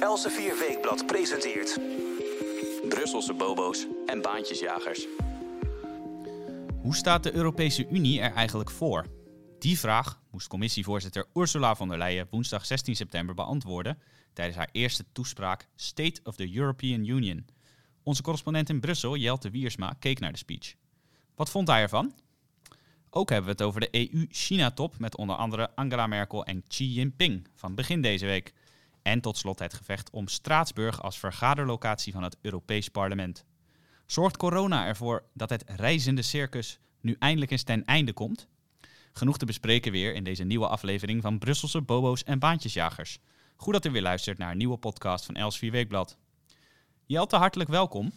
Elsevier Weekblad presenteert... Brusselse bobo's en baantjesjagers. Hoe staat de Europese Unie er eigenlijk voor? Die vraag moest commissievoorzitter Ursula von der Leyen woensdag 16 september beantwoorden tijdens haar eerste toespraak State of the European Union. Onze correspondent in Brussel, Jelte Wiersma, keek naar de speech. Wat vond hij ervan? Ook hebben we het over de EU-China-top met onder andere Angela Merkel en Xi Jinping van begin deze week. En tot slot het gevecht om Straatsburg als vergaderlocatie van het Europees Parlement. Zorgt corona ervoor dat het reizende circus nu eindelijk eens ten einde komt? Genoeg te bespreken weer in deze nieuwe aflevering van Brusselse Bobo's en Baantjesjagers. Goed dat u weer luistert naar een nieuwe podcast van Els 4 Weekblad. Jelte, hartelijk welkom.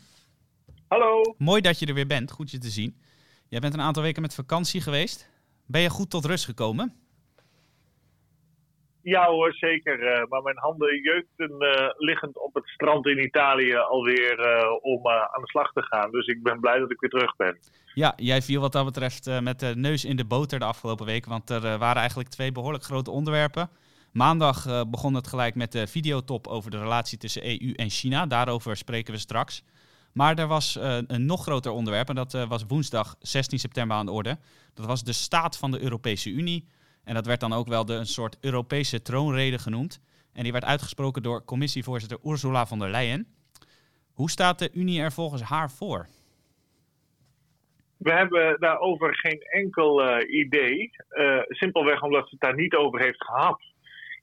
Hallo. Mooi dat je er weer bent, goed je te zien. Jij bent een aantal weken met vakantie geweest. Ben je goed tot rust gekomen? Ja hoor, zeker. Uh, maar mijn handen jeukten uh, liggend op het strand in Italië alweer uh, om aan de slag te gaan. Dus ik ben blij dat ik weer terug ben. Ja, jij viel wat dat betreft met de neus in de boter de afgelopen week. Want er waren eigenlijk twee behoorlijk grote onderwerpen. Maandag begon het gelijk met de videotop over de relatie tussen EU en China. Daarover spreken we straks. Maar er was een nog groter onderwerp en dat was woensdag 16 september aan de orde. Dat was de staat van de Europese Unie. En dat werd dan ook wel de, een soort Europese troonrede genoemd. En die werd uitgesproken door commissievoorzitter Ursula von der Leyen. Hoe staat de Unie er volgens haar voor? We hebben daarover geen enkel uh, idee. Uh, simpelweg omdat ze het daar niet over heeft gehad.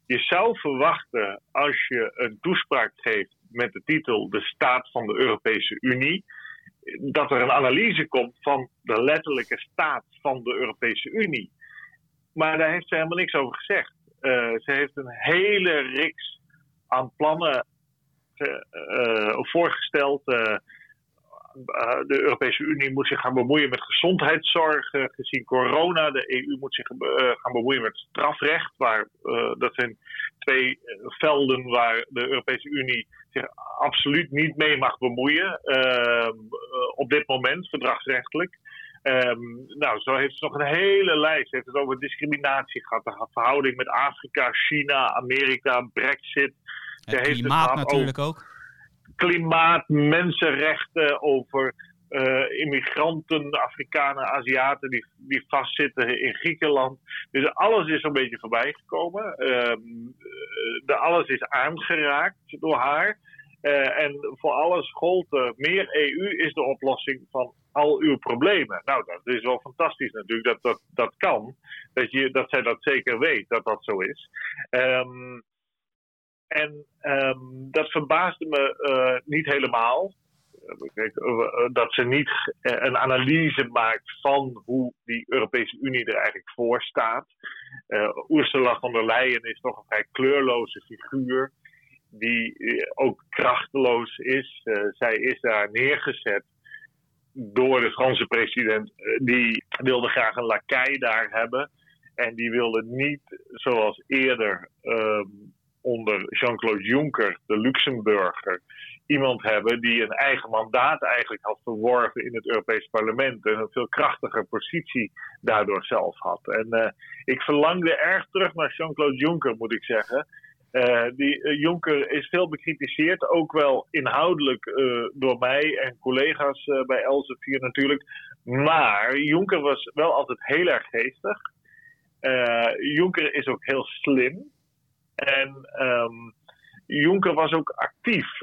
Je zou verwachten als je een toespraak geeft met de titel De staat van de Europese Unie. Dat er een analyse komt van de letterlijke staat van de Europese Unie. Maar daar heeft ze helemaal niks over gezegd. Uh, ze heeft een hele reeks aan plannen uh, voorgesteld. de Europese Unie moet zich gaan bemoeien met gezondheidszorg, gezien corona. De EU moet zich gaan bemoeien met strafrecht. Waar, dat zijn twee velden waar de Europese Unie zich absoluut niet mee mag bemoeien. op dit moment, verdragsrechtelijk. Um, nou, zo heeft ze nog een hele lijst. Ze heeft het over discriminatie gehad. De verhouding met Afrika, China, Amerika, Brexit. Ze het heeft klimaat het natuurlijk ook. Klimaat, mensenrechten, over uh, immigranten, Afrikanen, Aziaten die, die vastzitten in Griekenland. Dus alles is een beetje voorbij gekomen. Um, de, alles is aangeraakt door haar. Uh, en voor alles gold uh, meer EU is de oplossing van al uw problemen. Nou, dat is wel fantastisch natuurlijk dat dat, dat kan. Dat, je, dat zij dat zeker weet dat dat zo is. Um, en um, dat verbaasde me uh, niet helemaal. Dat ze niet een analyse maakt van hoe die Europese Unie er eigenlijk voor staat. Uh, Ursula von der Leyen is toch een vrij kleurloze figuur, die ook krachteloos is. Zij is daar neergezet door de Franse president. Eh, die wilde graag een lakai daar hebben. En die wilde niet, zoals eerder um, onder Jean-Claude Juncker, de Luxemburger, iemand hebben die een eigen mandaat eigenlijk had verworven in het Europees Parlement. En een veel krachtiger positie daardoor zelf had. En uh, ik verlangde erg terug naar Jean-Claude Juncker, moet ik zeggen. Uh, die uh, Jonker is veel bekritiseerd, ook wel inhoudelijk uh, door mij en collega's bij Elsevier natuurlijk. Maar Jonker was wel altijd heel erg geestig. Jonker is ook heel slim. En um, Jonker was ook actief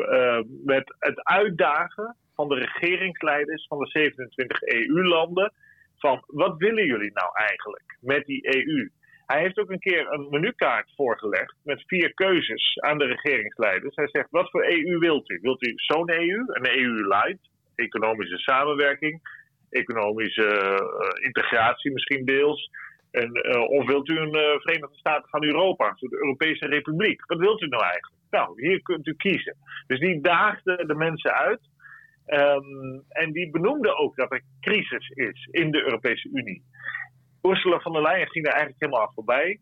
met het uitdagen van de regeringsleiders van de 27 EU-landen. Van wat willen jullie nou eigenlijk met die EU? Hij heeft ook een keer een menukaart voorgelegd met vier keuzes aan de regeringsleiders. Hij zegt: wat voor EU wilt u? Wilt u zo'n EU, een EU-light, economische samenwerking, economische uh, integratie misschien deels? En, uh, of wilt u een uh, Verenigde Staten van Europa, de Europese Republiek? Wat wilt u nou eigenlijk? Nou, hier kunt u kiezen. Dus die daagde de mensen uit. Um, en die benoemde ook dat er crisis is in de Europese Unie. Ursula von der Leyen ging er eigenlijk helemaal aan voorbij.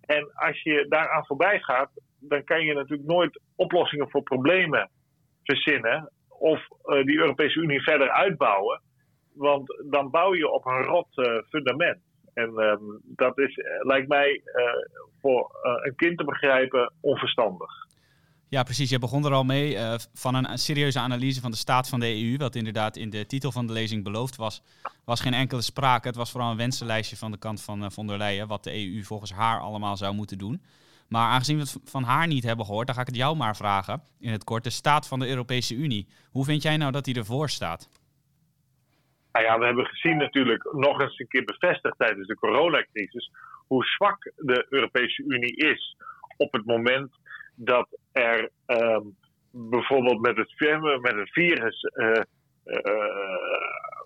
En als je daaraan voorbij gaat, dan kan je natuurlijk nooit oplossingen voor problemen verzinnen of uh, die Europese Unie verder uitbouwen. Want dan bouw je op een rot uh, fundament. En um, dat is, lijkt mij voor een kind te begrijpen onverstandig. Ja, precies. Je begon er al mee. Uh, van een serieuze analyse van de staat van de EU, wat inderdaad in de titel van de lezing beloofd was, was geen enkele sprake. Het was vooral een wensenlijstje van de kant van uh, von der Leyen, wat de EU volgens haar allemaal zou moeten doen. Maar aangezien we het van haar niet hebben gehoord, dan ga ik het jou maar vragen. In het kort, de staat van de Europese Unie. Hoe vind jij nou dat die ervoor staat? Nou ja, we hebben gezien natuurlijk nog eens een keer bevestigd tijdens de coronacrisis hoe zwak de Europese Unie is op het moment dat er ehm, bijvoorbeeld met het, met het virus uh,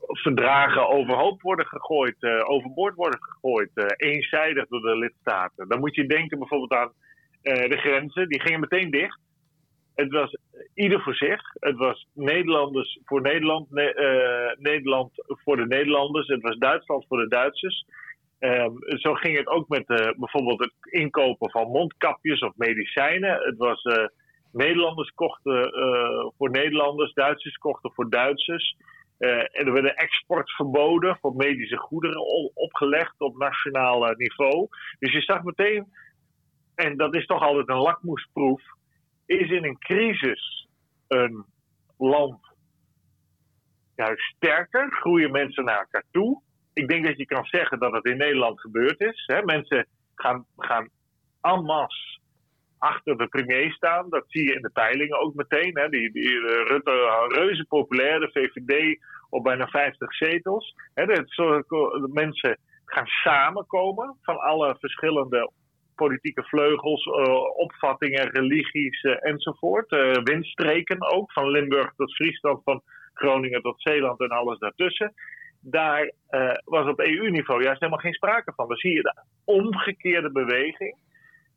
verdragen overhoop worden gegooid, uh, overboord worden gegooid, eenzijdig door de lidstaten. Dan moet je denken bijvoorbeeld aan de grenzen, die gingen meteen dicht. Het was ieder voor zich. Het was Nederlanders voor Nederland, Nederland voor de Nederlanders. Het was Duitsland voor de Duitsers. Um, zo ging het ook met uh, bijvoorbeeld het inkopen van mondkapjes of medicijnen. Het was uh, Nederlanders kochten uh, voor Nederlanders, Duitsers kochten voor Duitsers. en er werden exportverboden voor medische goederen opgelegd op nationaal niveau. Dus je zag meteen, en dat is toch altijd een lakmoesproef, is in een crisis een land juist sterker, groeien mensen naar elkaar toe ik denk dat je kan zeggen dat het in Nederland gebeurd is. Hè? Mensen gaan, gaan en masse achter de premier staan. Dat zie je in de peilingen ook meteen. Hè? Die, die uh, Rutte, reuze populair, de VVD op bijna 50 zetels. Hè? De, mensen gaan samenkomen van alle verschillende politieke vleugels, uh, opvattingen, religies uh, enzovoort. Windstreken ook, van Limburg tot Friesland, van Groningen tot Zeeland en alles daartussen daar uh, was op EU-niveau juist helemaal geen sprake van. Dan zie je de omgekeerde beweging.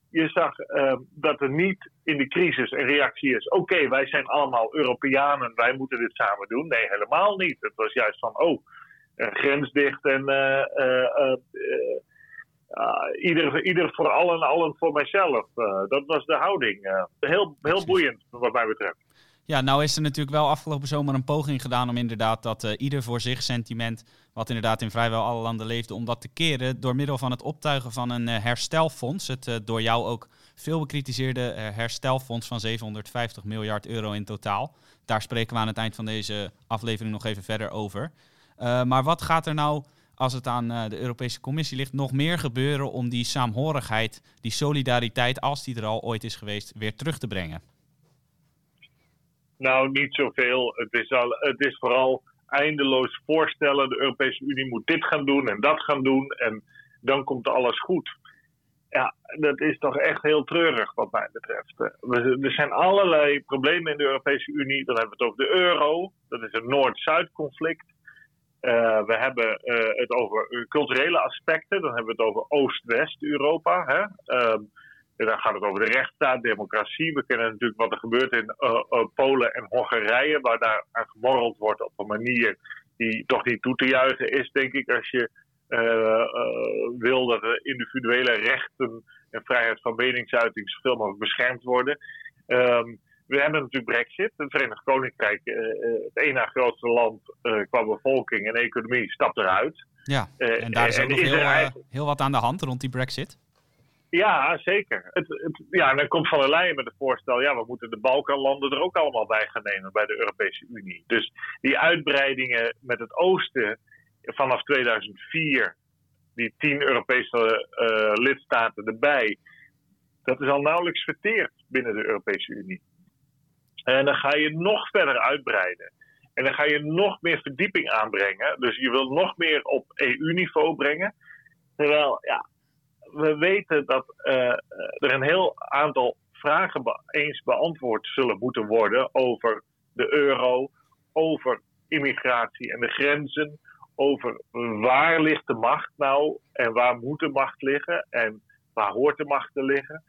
Je zag uh, dat er niet in de crisis een reactie is: oké, wij zijn allemaal Europeanen, wij moeten dit samen doen. Nee, helemaal niet. Het was juist van: oh, grens dicht en ieder, ieder voor allen, allen voor mijzelf. dat was de houding. heel, heel boeiend, wat mij betreft. Ja, nou is er natuurlijk wel afgelopen zomer een poging gedaan om inderdaad dat uh, ieder voor zich sentiment, wat inderdaad in vrijwel alle landen leefde, om dat te keren door middel van het optuigen van een uh, herstelfonds. Het uh, door jou ook veel bekritiseerde herstelfonds van 750 miljard euro in totaal. Daar spreken we aan het eind van deze aflevering nog even verder over. maar wat gaat er nou, als het aan de Europese Commissie ligt, nog meer gebeuren om die saamhorigheid, die solidariteit, als die er al ooit is geweest, weer terug te brengen? Nou, niet zoveel. Het is, al, het is vooral eindeloos voorstellen. De Europese Unie moet dit gaan doen en dat gaan doen. En dan komt alles goed. Ja, dat is toch echt heel treurig wat mij betreft. Er zijn allerlei problemen in de Europese Unie. Dan hebben we het over de euro. Dat is een Noord-Zuid conflict. Uh, we hebben uh, het over culturele aspecten. Dan hebben we het over Oost-West-Europa. Uh, en dan gaat het over de rechtsstaat, democratie. We kennen natuurlijk wat er gebeurt in uh, uh, Polen en Hongarije, waar daar aan gemorreld wordt op een manier die toch niet toe te juichen is, denk ik, als je uh, wil dat de individuele rechten en vrijheid van meningsuiting zoveel mogelijk beschermd worden. Um, we hebben natuurlijk Brexit. Het Verenigd Koninkrijk, het ene grootste land qua bevolking en economie, stapt eruit. Ja, en daar is ook nog heel, heel wat aan de hand rond die Brexit. Ja, zeker. Het, het, ja, en dan komt Van der Leyen met het voorstel... ja, we moeten de Balkanlanden er ook allemaal bij gaan nemen bij de Europese Unie. Dus die uitbreidingen met het oosten vanaf 2004... die tien Europese uh, lidstaten erbij... dat is al nauwelijks verteerd binnen de Europese Unie. En dan ga je nog verder uitbreiden. En dan ga je nog meer verdieping aanbrengen. Dus je wil nog meer op EU-niveau brengen. Terwijl, ja, we weten dat uh, er een heel aantal vragen eens beantwoord zullen moeten worden over de euro, over immigratie en de grenzen, over waar ligt de macht nou en waar moet de macht liggen en waar hoort de macht te liggen.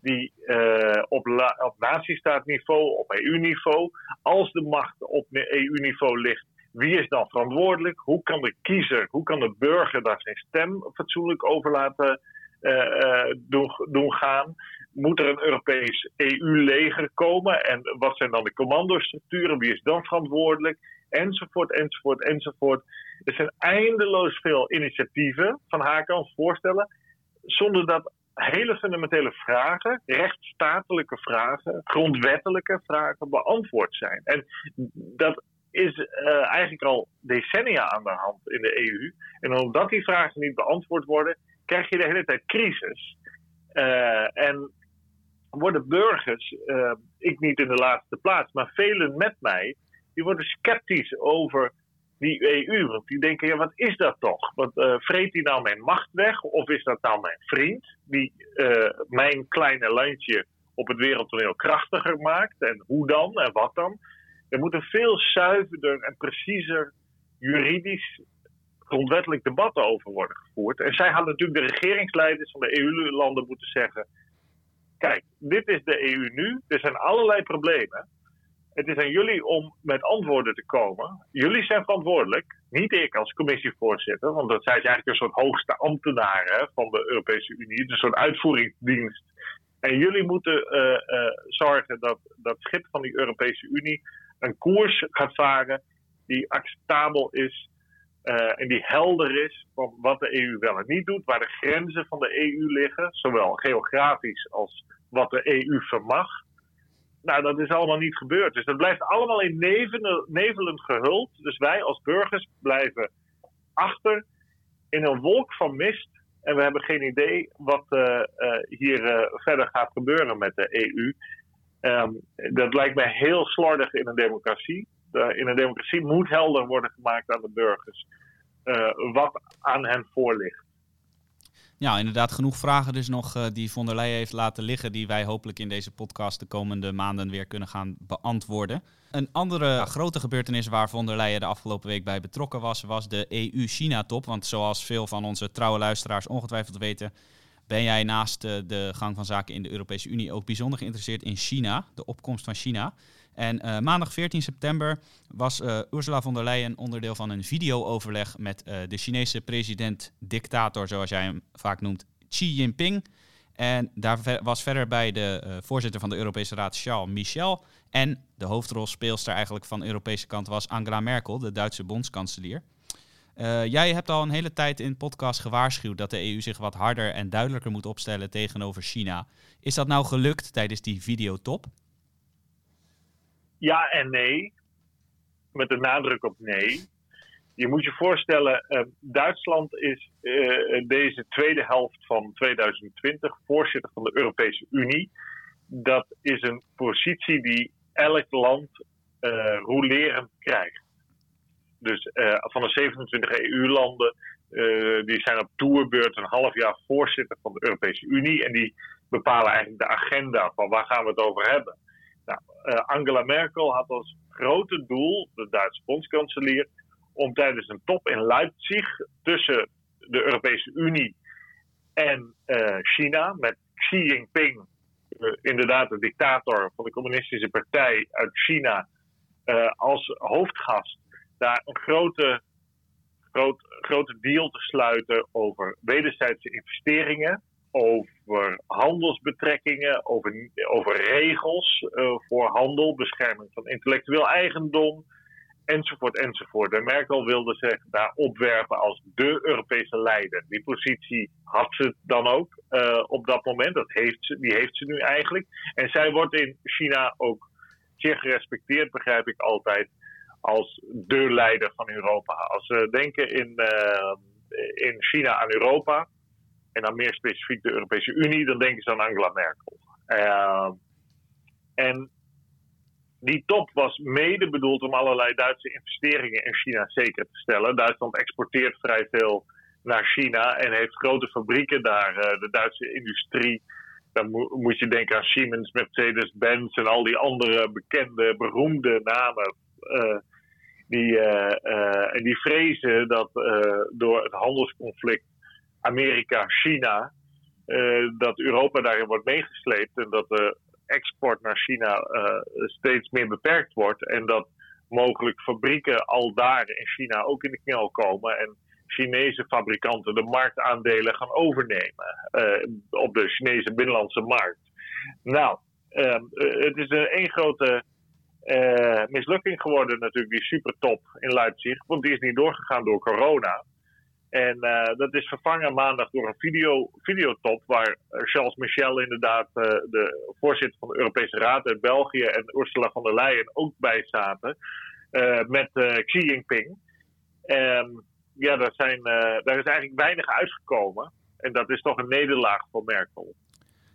Die uh, op, op natiestaatniveau, op EU-niveau, als de macht op EU-niveau ligt, wie is dan verantwoordelijk? Hoe kan de kiezer, hoe kan de burger daar zijn stem fatsoenlijk over laten eh, eh, doen, doen gaan. Moet er een Europees EU-leger komen? En wat zijn dan de commandostructuren? Wie is dan verantwoordelijk? Enzovoort, enzovoort, enzovoort. Er zijn eindeloos veel initiatieven van haar kant voorstellen. Zonder dat hele fundamentele vragen, rechtsstatelijke vragen, grondwettelijke vragen beantwoord zijn. En dat is uh, eigenlijk al decennia aan de hand in de EU. En omdat die vragen niet beantwoord worden, krijg je de hele tijd crisis. Uh, en worden burgers, uh, ik niet in de laatste plaats, maar velen met mij, die worden sceptisch over die EU. Want die denken, ja, wat is dat toch? Wat, uh, vreet die nou mijn macht weg? Of is dat nou mijn vriend, die mijn kleine landje op het wereldtoneel krachtiger maakt? En hoe dan en wat dan? Er moet een veel zuiverder en preciezer juridisch grondwettelijk debat over worden gevoerd. En zij hadden natuurlijk de regeringsleiders van de EU-landen moeten zeggen: Kijk, dit is de EU nu. Er zijn allerlei problemen. Het is aan jullie om met antwoorden te komen. Jullie zijn verantwoordelijk, niet ik als commissievoorzitter, want dat zijn eigenlijk een soort hoogste ambtenaren van de Europese Unie, een soort uitvoeringsdienst. En jullie moeten uh, uh, zorgen dat dat schip van die Europese Unie een koers gaat varen die acceptabel is uh, en die helder is van wat de EU wel en niet doet, waar de grenzen van de EU liggen, zowel geografisch als wat de EU vermag. Nou, dat is allemaal niet gebeurd. Dus dat blijft allemaal in nevelen, nevelend gehuld. Dus wij als burgers blijven achter in een wolk van mist. En we hebben geen idee wat uh, uh, hier verder gaat gebeuren met de EU. Um, dat lijkt mij heel slordig in een democratie. In een democratie moet helder worden gemaakt aan de burgers wat aan hen voor ligt. Ja, inderdaad, genoeg vragen dus nog uh, die von der Leyen heeft laten liggen, die wij hopelijk in deze podcast de komende maanden weer kunnen gaan beantwoorden. Een andere grote gebeurtenis waar von der Leyen de afgelopen week bij betrokken was, was de EU-China-top. Want zoals veel van onze trouwe luisteraars ongetwijfeld weten, ben jij naast de gang van zaken in de Europese Unie ook bijzonder geïnteresseerd in China, de opkomst van China. En uh, maandag 14 september was uh, Ursula von der Leyen onderdeel van een videooverleg met uh, de Chinese president-dictator, zoals jij hem vaak noemt, Xi Jinping. En daar was verder bij de voorzitter van de Europese Raad, Charles Michel. En de hoofdrolspeelster eigenlijk van de Europese kant was Angela Merkel, de Duitse bondskanselier. jij hebt al een hele tijd in podcast gewaarschuwd dat de EU zich wat harder en duidelijker moet opstellen tegenover China. Is dat nou gelukt tijdens die videotop? Ja en nee. Met de nadruk op nee. Je moet je voorstellen, uh, Duitsland is uh, deze tweede helft van 2020 voorzitter van de Europese Unie. Dat is een positie die elk land uh, rolerend krijgt. Dus van de 27 EU-landen, die zijn op toerbeurt een half jaar voorzitter van de Europese Unie. En die bepalen eigenlijk de agenda van waar gaan we het over hebben. Nou, uh, Angela Merkel had als grote doel, de Duitse bondskanselier, om tijdens een top in Leipzig tussen de Europese Unie en uh, China, met Xi Jinping, uh, inderdaad de dictator van de Communistische Partij uit China, als hoofdgast, daar een grote, groot, grote deal te sluiten over wederzijdse investeringen over handelsbetrekkingen, over, over regels uh, voor handel, bescherming van intellectueel eigendom, enzovoort, enzovoort. En Merkel wilde zich daar opwerpen als de Europese leider. Die positie had ze dan ook uh, op dat moment, dat heeft ze, die heeft ze nu eigenlijk. En zij wordt in China ook zeer gerespecteerd, begrijp ik altijd, als de leider van Europa. Als we denken in, uh, in China aan Europa, en dan meer specifiek de Europese Unie, dan denken ze aan Angela Merkel. Uh, en die top was mede bedoeld om allerlei Duitse investeringen in China zeker te stellen. Duitsland exporteert vrij veel naar China en heeft grote fabrieken daar. Uh, de Duitse industrie, dan mo moet je denken aan Siemens, Mercedes-Benz en al die andere bekende, beroemde namen. Uh, die, en die vrezen dat door het handelsconflict Amerika, China, uh, dat Europa daarin wordt meegesleept en dat de export naar China uh, steeds meer beperkt wordt en dat mogelijk fabrieken al daar in China ook in de knel komen en Chinese fabrikanten de marktaandelen gaan overnemen uh, op de Chinese binnenlandse markt. Nou, het is een één grote mislukking geworden natuurlijk, die supertop in Leipzig, want die is niet doorgegaan door corona. En dat is vervangen maandag door een video, videotop waar Charles Michel inderdaad de voorzitter van de Europese Raad uit België en Ursula von der Leyen ook bij zaten met Xi Jinping. Um, ja, daar, zijn, daar is eigenlijk weinig uitgekomen. En dat is toch een nederlaag voor Merkel.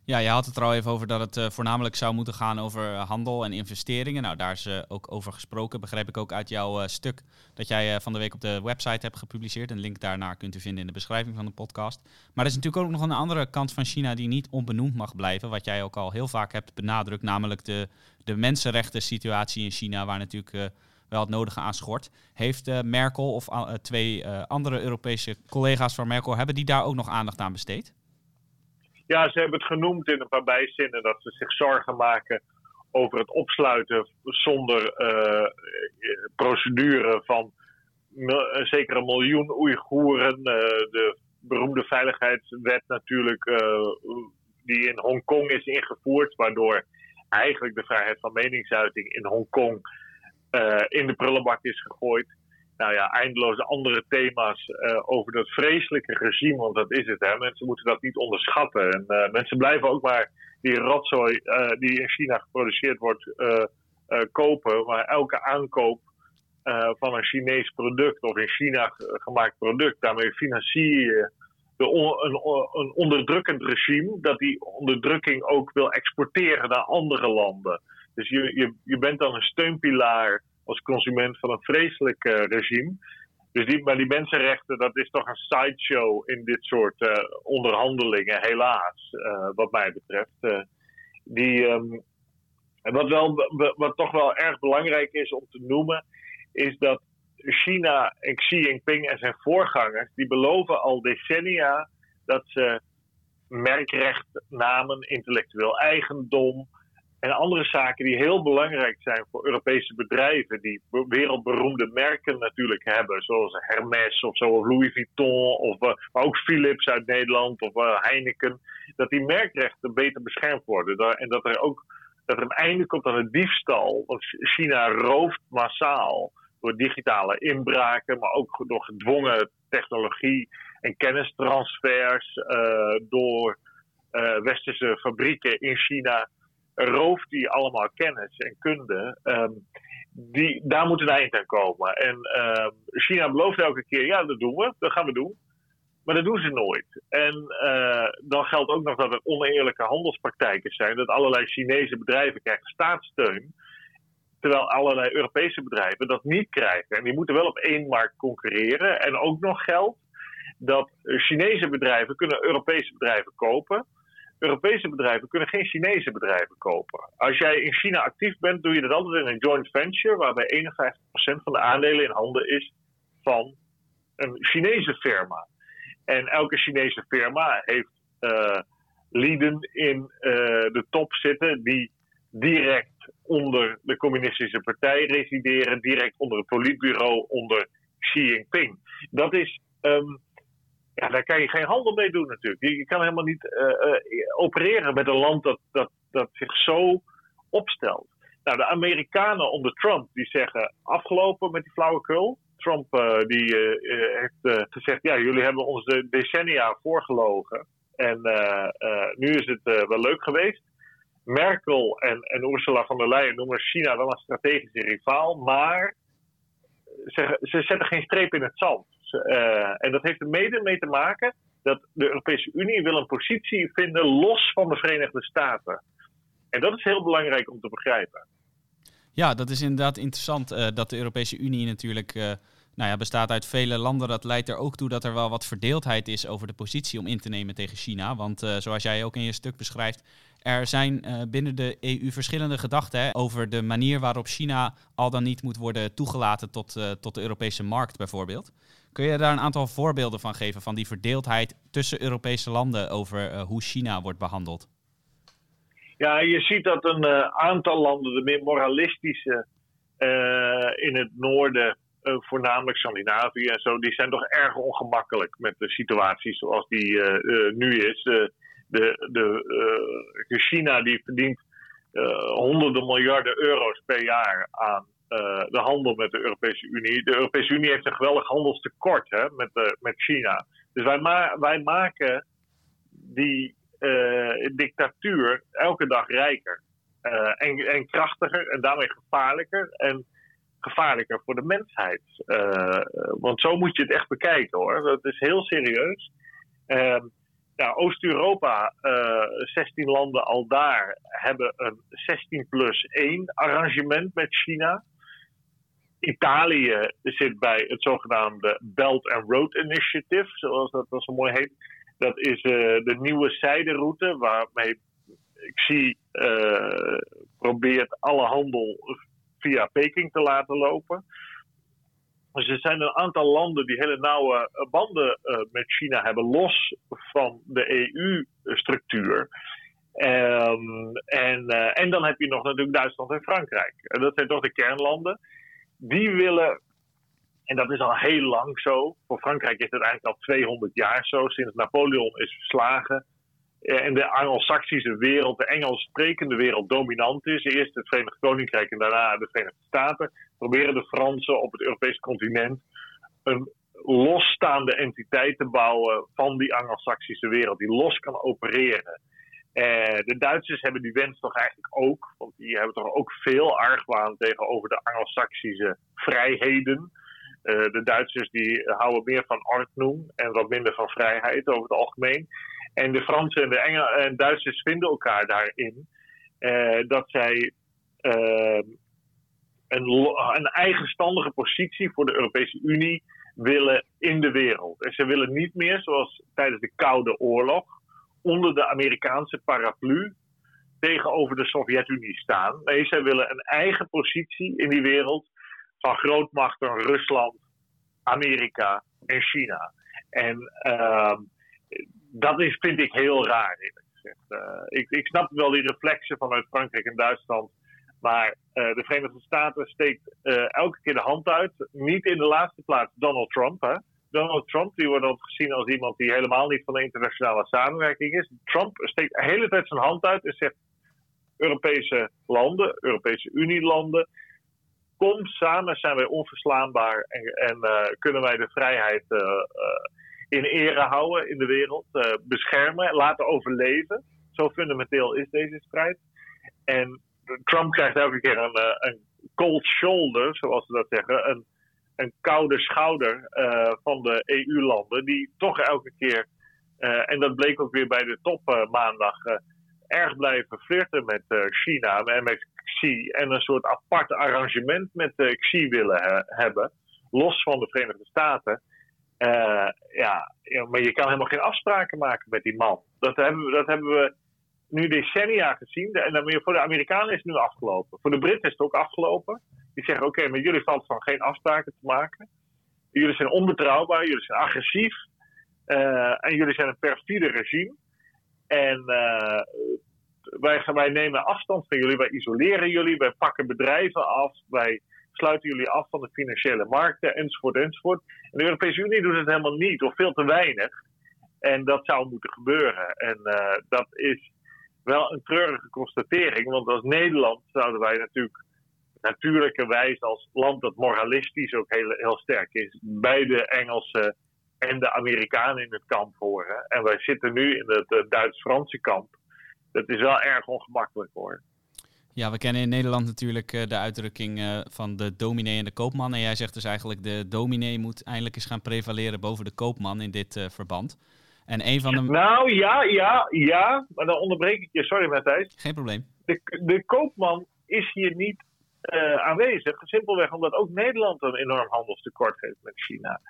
Ja, je had het er al even over dat het uh, voornamelijk zou moeten gaan over handel en investeringen. Nou, daar is uh, ook over gesproken, begrijp ik ook uit jouw stuk dat jij van de week op de website hebt gepubliceerd. Een link daarnaar kunt u vinden in de beschrijving van de podcast. Maar er is natuurlijk ook nog een andere kant van China die niet onbenoemd mag blijven, wat jij ook al heel vaak hebt benadrukt, namelijk de, de mensenrechten situatie in China, waar natuurlijk wel het nodige aan schort. Heeft Merkel of twee andere Europese collega's van Merkel, hebben die daar ook nog aandacht aan besteed? Ja, ze hebben het genoemd in een paar bijzinnen dat ze zich zorgen maken over het opsluiten zonder uh, procedure van een miljoen Oeigoeren. Uh, de beroemde veiligheidswet natuurlijk, uh, die in Hongkong is ingevoerd, waardoor eigenlijk de vrijheid van meningsuiting in Hongkong in de prullenbak is gegooid nou ja, eindeloze andere thema's uh, over dat vreselijke regime, want dat is het. Hè. Mensen moeten dat niet onderschatten. En uh, mensen blijven ook maar die rotzooi uh, die in China geproduceerd wordt kopen. Maar elke aankoop van een Chinees product of in China gemaakt product, daarmee financier je een, een onderdrukkend regime dat die onderdrukking ook wil exporteren naar andere landen. Dus je, je, je bent dan een steunpilaar als consument van een vreselijk uh, regime. Dus die, maar die mensenrechten, dat is toch een sideshow in dit soort uh, onderhandelingen, helaas, uh, wat mij betreft. die, um, wat, wel, wat toch wel erg belangrijk is om te noemen, is dat China en Xi Jinping en zijn voorgangers, die beloven al decennia dat ze merkrecht namen, intellectueel eigendom, en andere zaken die heel belangrijk zijn voor Europese bedrijven, die wereldberoemde merken natuurlijk hebben, zoals Hermes of zo, Louis Vuitton, of, uh, maar ook Philips uit Nederland of uh, Heineken, dat die merkrechten beter beschermd worden. En dat er ook dat er een einde komt aan de diefstal. Want China rooft massaal door digitale inbraken, maar ook door gedwongen technologie en kennistransfers, uh, door westerse fabrieken in China rooft die allemaal kennis en kunde. Um, die, daar moet een eind aan komen. En uh, China belooft elke keer, ja, dat doen we, dat gaan we doen. Maar dat doen ze nooit. En uh, dan geldt ook nog dat er oneerlijke handelspraktijken zijn. Dat allerlei Chinese bedrijven krijgen staatssteun. Terwijl allerlei Europese bedrijven dat niet krijgen. En die moeten wel op één markt concurreren. En ook nog geldt dat Chinese bedrijven kunnen Europese bedrijven kopen. Europese bedrijven kunnen geen Chinese bedrijven kopen. Als jij in China actief bent, doe je dat altijd in een joint venture, waarbij 51% van de aandelen in handen is van een Chinese firma. En elke Chinese firma heeft uh, lieden in uh, de top zitten die direct onder de communistische partij resideren, direct onder het politbureau, onder Xi Jinping. Dat is um, ja, daar kan je geen handel mee doen natuurlijk. Je, kan helemaal niet uh, uh, opereren met een land dat, dat, dat zich zo opstelt. Nou, de Amerikanen onder Trump die zeggen afgelopen met die flauwekul. Trump uh, die heeft gezegd, ja, jullie hebben ons de decennia voorgelogen. En nu is het wel leuk geweest. Merkel en, en Ursula von der Leyen noemen China wel een strategische rivaal, maar ze, ze zetten geen streep in het zand. Uh, en dat heeft er mede mee te maken dat de Europese Unie wil een positie vinden los van de Verenigde Staten. En dat is heel belangrijk om te begrijpen. Ja, dat is inderdaad interessant uh, dat de Europese Unie natuurlijk uh, nou ja, bestaat uit vele landen. Dat leidt er ook toe dat er wel wat verdeeldheid is over de positie om in te nemen tegen China. Want zoals jij ook in je stuk beschrijft, er zijn uh, binnen de EU verschillende gedachten over de manier waarop China al dan niet moet worden toegelaten tot, uh, tot de Europese markt bijvoorbeeld. Kun je daar een aantal voorbeelden van geven van die verdeeldheid tussen Europese landen over uh, hoe China wordt behandeld? Ja, je ziet dat een aantal landen, de meer moralistische in het noorden, voornamelijk Scandinavië en zo, die zijn toch erg ongemakkelijk met de situatie zoals die nu is de, de, uh, China die verdient uh, honderden miljarden euro's per jaar aan de handel met de Europese Unie. De Europese Unie heeft een geweldig handelstekort hè, met, met China. Dus wij, ma wij maken die dictatuur elke dag rijker. en, en krachtiger en daarmee gevaarlijker. En gevaarlijker voor de mensheid. Want zo moet je het echt bekijken hoor. Dat is heel serieus. Uh, ja, Oost-Europa, uh, eh, 16 landen al daar, hebben een 16 plus 1 arrangement met China. Italië zit bij het zogenaamde Belt and Road Initiative, zoals dat zo mooi heet. Dat is de nieuwe zijderoute waarmee ik zie probeert alle handel via Peking te laten lopen. Er zijn een aantal landen die hele nauwe eh, banden uh, met China hebben, los van de EU-structuur. Um, en, uh, en dan heb je nog natuurlijk Duitsland en Frankrijk. En dat zijn toch de kernlanden. Die willen, en dat is al heel lang zo. Voor Frankrijk is het eigenlijk al 200 jaar zo, sinds Napoleon is verslagen in de Anglo-Saxische wereld, de Engels sprekende wereld, dominant is. Eerst het Verenigd Koninkrijk en daarna de Verenigde Staten. Proberen de Fransen op het Europese continent een losstaande entiteit te bouwen van die Anglo-Saxische wereld, die los kan opereren. Eh, de Duitsers hebben die wens toch eigenlijk ook, want die hebben toch ook veel argwaan tegenover de Anglo-Saxische vrijheden. Uh, de Duitsers die houden meer van ordnung en wat minder van vrijheid over het algemeen. En de Fransen en de Engel en Duitsers vinden elkaar daarin. Uh, dat zij uh, een, een eigenstandige positie voor de Europese Unie willen in de wereld. En ze willen niet meer, zoals tijdens de Koude Oorlog, onder de Amerikaanse paraplu tegenover de Sovjet-Unie staan. Nee, zij willen een eigen positie in die wereld van grootmachten Rusland, Amerika en China. En uh, dat is, vind ik heel raar, eerlijk gezegd. Uh, ik, ik snap wel die reflexen vanuit Frankrijk en Duitsland. Maar uh, de Verenigde Staten steekt uh, elke keer de hand uit. Niet in de laatste plaats Donald Trump. Hè. Donald Trump die wordt altijd gezien als iemand die helemaal niet van de internationale samenwerking is. Trump steekt de hele tijd zijn hand uit en zegt: Europese landen, Europese Unielanden, kom samen, zijn wij onverslaanbaar en, en kunnen wij de vrijheid in ere houden in de wereld, uh, beschermen, laten overleven. Zo fundamenteel is deze strijd. En Trump krijgt elke keer een, een cold shoulder, zoals ze dat zeggen, een, een koude schouder uh, van de EU-landen, die toch elke keer, en dat bleek ook weer bij de top maandag, erg blijven flirten met China en met Xi en een soort apart arrangement met Xi willen hebben, los van de Verenigde Staten. Uh, ja, maar je kan helemaal geen afspraken maken met die man. Dat hebben we, dat hebben we nu decennia gezien. En voor de Amerikanen is het nu afgelopen. Voor de Britten is het ook afgelopen. Die zeggen: Oké, met jullie valt van geen afspraken te maken. Jullie zijn onbetrouwbaar, jullie zijn agressief. Uh, en jullie zijn een perfide regime. En uh, wij, wij nemen afstand van jullie, wij isoleren jullie, wij pakken bedrijven af, wij sluiten jullie af van de financiële markten, enzovoort, enzovoort. En de Europese Unie doet het helemaal niet, of veel te weinig. En dat zou moeten gebeuren. En uh, dat is wel een treurige constatering, want als Nederland zouden wij natuurlijk natuurlijkerwijs als land dat moralistisch ook heel, heel sterk is, bij de Engelsen en de Amerikanen in het kamp horen. En wij zitten nu in het Duits-Franse kamp. Dat is wel erg ongemakkelijk hoor. Ja, we kennen in Nederland natuurlijk uh, de uitdrukking uh, van de dominee en de koopman. En jij zegt dus eigenlijk de dominee moet eindelijk eens gaan prevaleren boven de koopman in dit uh, verband. En een van de... Nou ja, ja, ja, maar dan onderbreek ik je. Sorry Matthijs. Geen probleem. De, de koopman is hier niet aanwezig. Simpelweg omdat ook Nederland een enorm handelstekort heeft met China.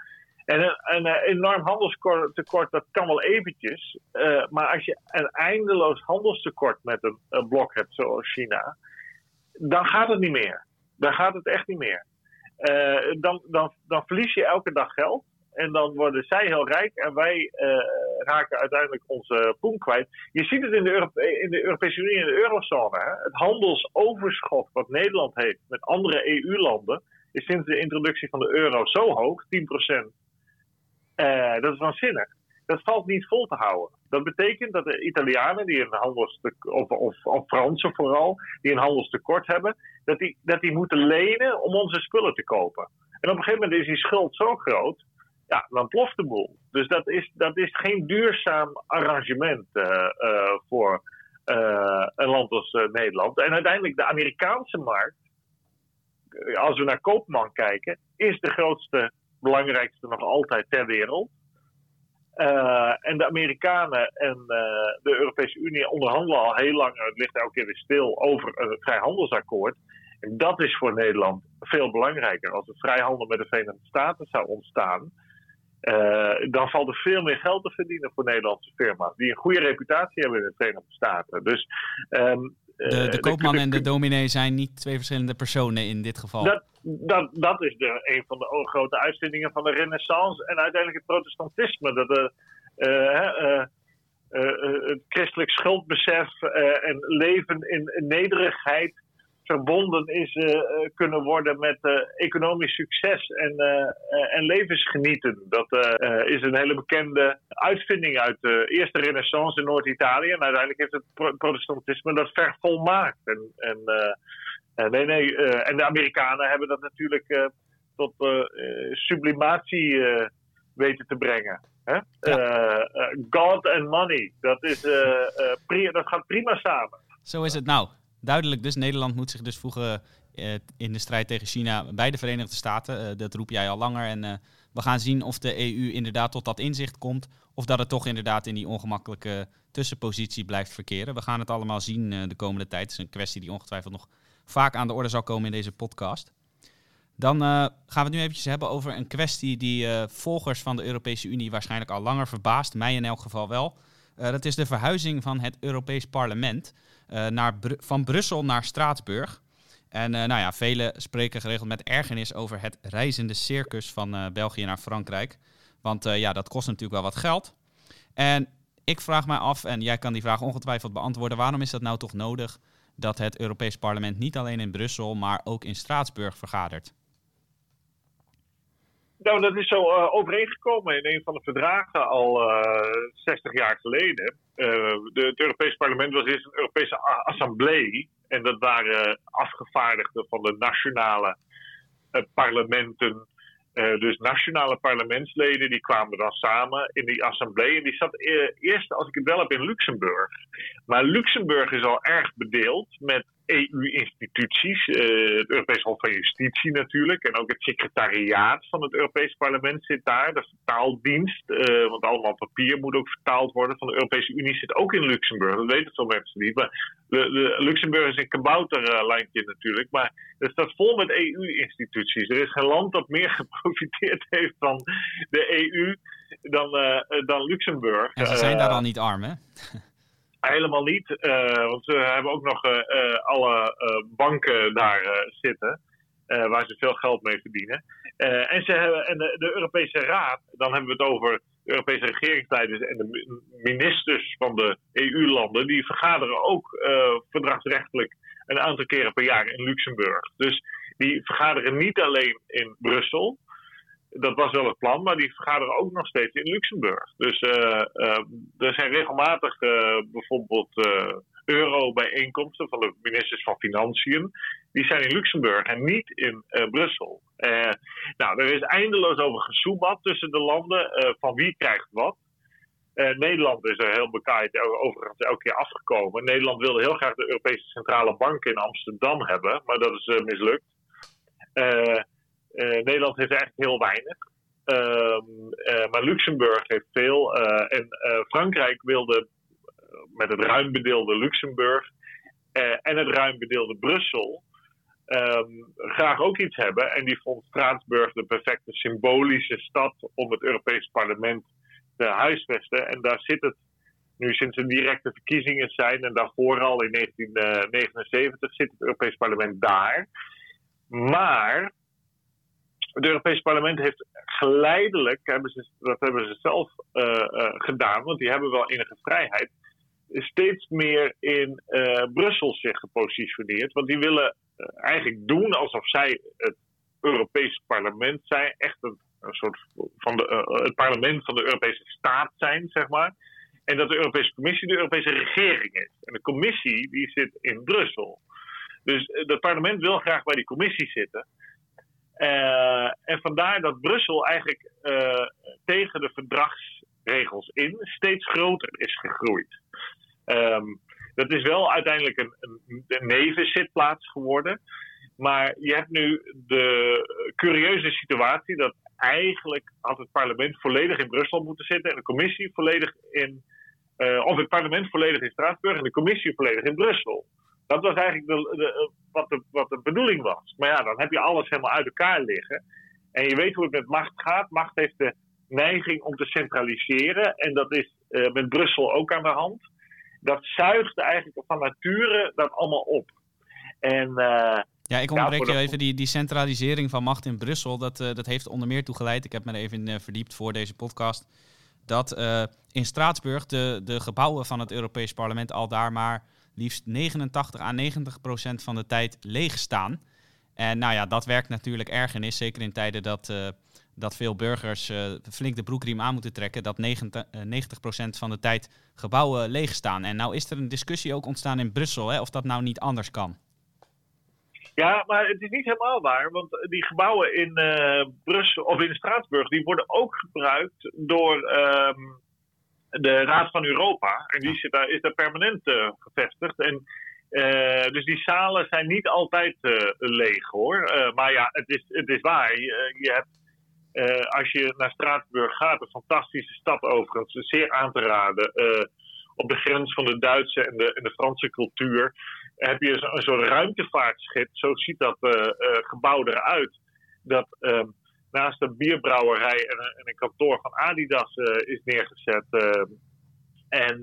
En een, een, enorm handelstekort, dat kan wel eventjes. Uh, maar als je een eindeloos handelstekort met een, blok hebt zoals China, dan gaat het niet meer. Dan gaat het echt niet meer. Uh, dan, dan, dan verlies je elke dag geld. En dan worden zij heel rijk en wij raken uiteindelijk onze poen kwijt. Je ziet het in de, in de Europese Unie en de eurozone. Hè? Het handelsoverschot wat Nederland heeft met andere EU-landen is sinds de introductie van de euro zo hoog, 10%. Uh, dat is waanzinnig. Dat valt niet vol te houden. Dat betekent dat de Italianen, die een handelstekort, of, of, Fransen vooral, die een handelstekort hebben, dat die, dat die moeten lenen om onze spullen te kopen. En op een gegeven moment is die schuld zo groot, ja, dan ploft de boel. Dus dat is, dat is geen duurzaam arrangement uh, uh, voor een land als Nederland. En uiteindelijk de Amerikaanse markt, als we naar Koopman kijken, is de grootste, belangrijkste nog altijd ter wereld. Uh, en de Amerikanen en uh, de Europese Unie onderhandelen al heel lang, het ligt elke keer weer stil, over een vrijhandelsakkoord. En dat is voor Nederland veel belangrijker. Als er vrijhandel met de Verenigde Staten zou ontstaan, uh, dan valt er veel meer geld te verdienen voor Nederlandse firma's die een goede reputatie hebben in de Verenigde Staten. Dus um, de, de koopman en de dominee zijn niet twee verschillende personen in dit geval. Dat, dat, dat is de, een van de grote uitvindingen van de Renaissance en uiteindelijk het protestantisme. Dat de, uh, uh, het christelijk schuldbesef en leven in nederigheid verbonden is uh, kunnen worden met uh, economisch succes en, uh, en levensgenieten. Dat is een hele bekende uitvinding uit de eerste renaissance in Noord-Italië. En uiteindelijk heeft het protestantisme dat vervolmaakt. En, en, nee, nee, en de Amerikanen hebben dat natuurlijk tot sublimatie weten te brengen. Hè? Ja. God and money, dat, is, dat gaat prima samen. Zo is het nou duidelijk dus. Nederland moet zich dus voegen uh, in de strijd tegen China bij de Verenigde Staten. Uh, dat roep jij al langer. En uh, we gaan zien of de EU inderdaad tot dat inzicht komt. Of dat het toch inderdaad in die ongemakkelijke tussenpositie blijft verkeren. We gaan het allemaal zien de komende tijd. Het is een kwestie die ongetwijfeld nog vaak aan de orde zal komen in deze podcast. Dan gaan we het nu eventjes hebben over een kwestie die volgers van de Europese Unie waarschijnlijk al langer verbaast. Mij in elk geval wel. dat is de verhuizing van het Europees Parlement. Uh, naar van Brussel naar Straatsburg. En uh, nou ja, velen spreken geregeld met ergernis over het reizende circus van uh, België naar Frankrijk. Want ja, dat kost natuurlijk wel wat geld. En ik vraag mij af, en jij kan die vraag ongetwijfeld beantwoorden, waarom is dat nou toch nodig dat het Europees Parlement niet alleen in Brussel, maar ook in Straatsburg vergadert? Nou, dat is zo uh, overeengekomen in een van de verdragen al uh, 60 jaar geleden. Uh, de, het Europees Parlement was eerst een Europese assemblee. En dat waren afgevaardigden van de nationale eh, parlementen. dus nationale parlementsleden die kwamen dan samen in die assemblee. En die zat eerst, als ik het wel heb, in Luxemburg. Maar Luxemburg is al erg bedeeld met EU-instituties, uh, het Europees Hof van Justitie natuurlijk, en ook het secretariaat van het Europees Parlement zit daar, de vertaaldienst, uh, want allemaal papier moet ook vertaald worden van de Europese Unie, zit ook in Luxemburg. Dat weten veel mensen niet, maar de, de Luxemburg is een kabouterlandje natuurlijk, maar het staat vol met EU-instituties. Er is geen land dat meer geprofiteerd heeft van de EU dan, uh, dan Luxemburg. En ze zijn daar al niet arm, hè? Helemaal niet, uh, want ze hebben ook nog uh, alle banken daar zitten, waar ze veel geld mee verdienen. en ze hebben, en de, de, Europese Raad, dan hebben we het over de Europese regeringsleiders en de ministers van de EU-landen, die vergaderen ook verdragsrechtelijk een aantal keren per jaar in Luxemburg. Dus die vergaderen niet alleen in Brussel, dat was wel het plan, maar die vergaderen ook nog steeds in Luxemburg. Dus uh, uh, er zijn regelmatig uh, bijvoorbeeld euro-bijeenkomsten van de ministers van Financiën. Die zijn in Luxemburg en niet in Brussel. nou, er is eindeloos over gesoebat tussen de landen van wie krijgt wat. Nederland is er heel bekaaid overigens elke keer afgekomen. Nederland wilde heel graag de Europese Centrale Bank in Amsterdam hebben, maar dat is mislukt. Uh, Nederland heeft eigenlijk heel weinig. Uh, uh, maar Luxemburg heeft veel. Eh, en Frankrijk wilde met het ruim bedeelde Luxemburg en het ruim bedeelde Brussel um, graag ook iets hebben. En die vond Straatsburg de perfecte symbolische stad om het Europees Parlement te huisvesten. En daar zit het nu sinds er directe verkiezingen zijn en daarvoor al in 1979 zit het Europees Parlement daar. Maar het Europees Parlement heeft geleidelijk, hebben ze, dat hebben ze zelf uh, uh, gedaan, want die hebben wel enige vrijheid, steeds meer in uh, Brussel zich gepositioneerd. Want die willen eigenlijk doen alsof zij het Europees Parlement zijn, echt een, een soort van de, het parlement van de Europese staat zijn, zeg maar. En dat de Europese Commissie de Europese regering is. En de Commissie die zit in Brussel. Dus het parlement wil graag bij die Commissie zitten. En vandaar dat Brussel eigenlijk tegen de verdragsregels in steeds groter is gegroeid. Um, dat is wel uiteindelijk een, een, nevenzitplaats geworden. Maar je hebt nu de curieuze situatie dat eigenlijk had het parlement volledig in Brussel moeten zitten en de commissie volledig in. Uh, of het parlement volledig in Straatsburg en de commissie volledig in Brussel. Dat was eigenlijk de, de, wat, de, wat de bedoeling was. Maar ja, dan heb je alles helemaal uit elkaar liggen. En je weet hoe het met macht gaat. Macht heeft de neiging om te centraliseren. En dat is uh, met Brussel ook aan de hand dat zuigt eigenlijk van nature dat allemaal op. En, uh, ja, ik onderbreek je even. Die, die centralisering van macht in Brussel, dat, uh, dat heeft onder meer toegeleid. Ik heb me er even verdiept voor deze podcast. Dat in Straatsburg de, de gebouwen van het Europees Parlement al daar maar liefst 89 à 90 procent van de tijd leeg staan. En nou ja, dat werkt natuurlijk ergernis, zeker in tijden dat dat veel burgers uh, flink de broekriem aan moeten trekken, dat 90, uh, 90% van de tijd gebouwen leeg staan. En nou is er een discussie ook ontstaan in Brussel, hè, of dat nou niet anders kan. Ja, maar het is niet helemaal waar, want die gebouwen in Brussel of in Straatsburg, die worden ook gebruikt door ehm, de Raad van Europa. En die zit daar, is daar permanent uh, gevestigd. En uh, dus die zalen zijn niet altijd leeg hoor. maar ja, het is, het is waar. Je, je hebt als je naar Straatsburg gaat, een fantastische stad overigens, zeer aan te raden. Op de grens van de Duitse en de, en de Franse cultuur heb je een, soort ruimtevaartschip. Zo ziet dat gebouw eruit. Dat ehm, naast een bierbrouwerij en een, en een kantoor van Adidas is neergezet. en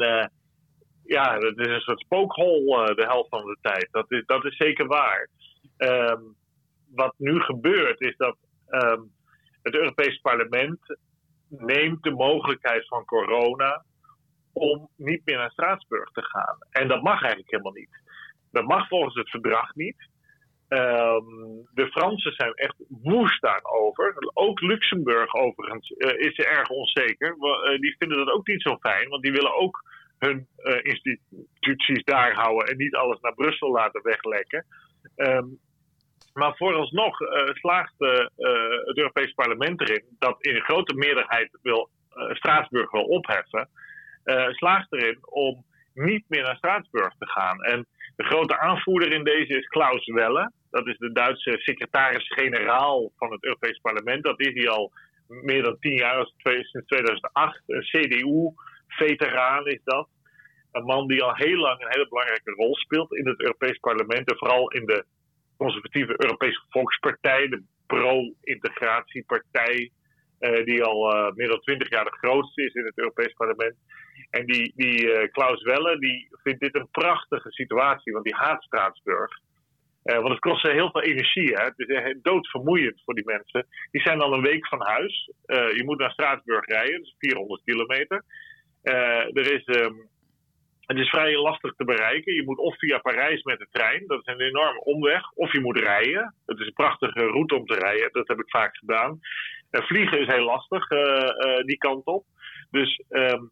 ja, dat is een soort spookhol de helft van de tijd. Dat is, dat is zeker waar. Um, wat nu gebeurt is dat um, het Europees Parlement neemt de mogelijkheid van corona om niet meer naar Straatsburg te gaan. En dat mag eigenlijk helemaal niet. Dat mag volgens het verdrag niet. Um, de Fransen zijn echt woest daarover. Ook Luxemburg overigens uh, is erg onzeker. Uh, die vinden dat ook niet zo fijn, want die willen ook hun uh, instituties daar houden en niet alles naar Brussel laten weglekken. Um, maar vooralsnog slaagt het Europees Parlement erin dat in een grote meerderheid wil Straatsburg wil opheffen. slaagt erin om niet meer naar Straatsburg te gaan. En de grote aanvoerder in deze is Klaus Welle. Dat is de Duitse secretaris-generaal van het Europees Parlement. Dat is hij al meer dan tien jaar, sinds 2008. Een CDU-veteraan is dat. Een man die al heel lang een hele belangrijke rol speelt in het Europees Parlement. En vooral in de conservatieve Europese Volkspartij, de pro-integratiepartij, uh, die al uh, meer dan twintig jaar de grootste is in het Europees Parlement. En die, die uh, Klaus Welle, die vindt dit een prachtige situatie, want die haat Straatsburg. want het kost heel veel energie. Hè? Het is doodvermoeiend voor die mensen. Die zijn dan een week van huis. je moet naar Straatsburg rijden, dat is 400 kilometer. er is um, het is vrij lastig te bereiken. Je moet of via Parijs met de trein, dat is een enorme omweg, of je moet rijden. Het is een prachtige route om te rijden, dat heb ik vaak gedaan. Vliegen is heel lastig die kant op. Dus, um,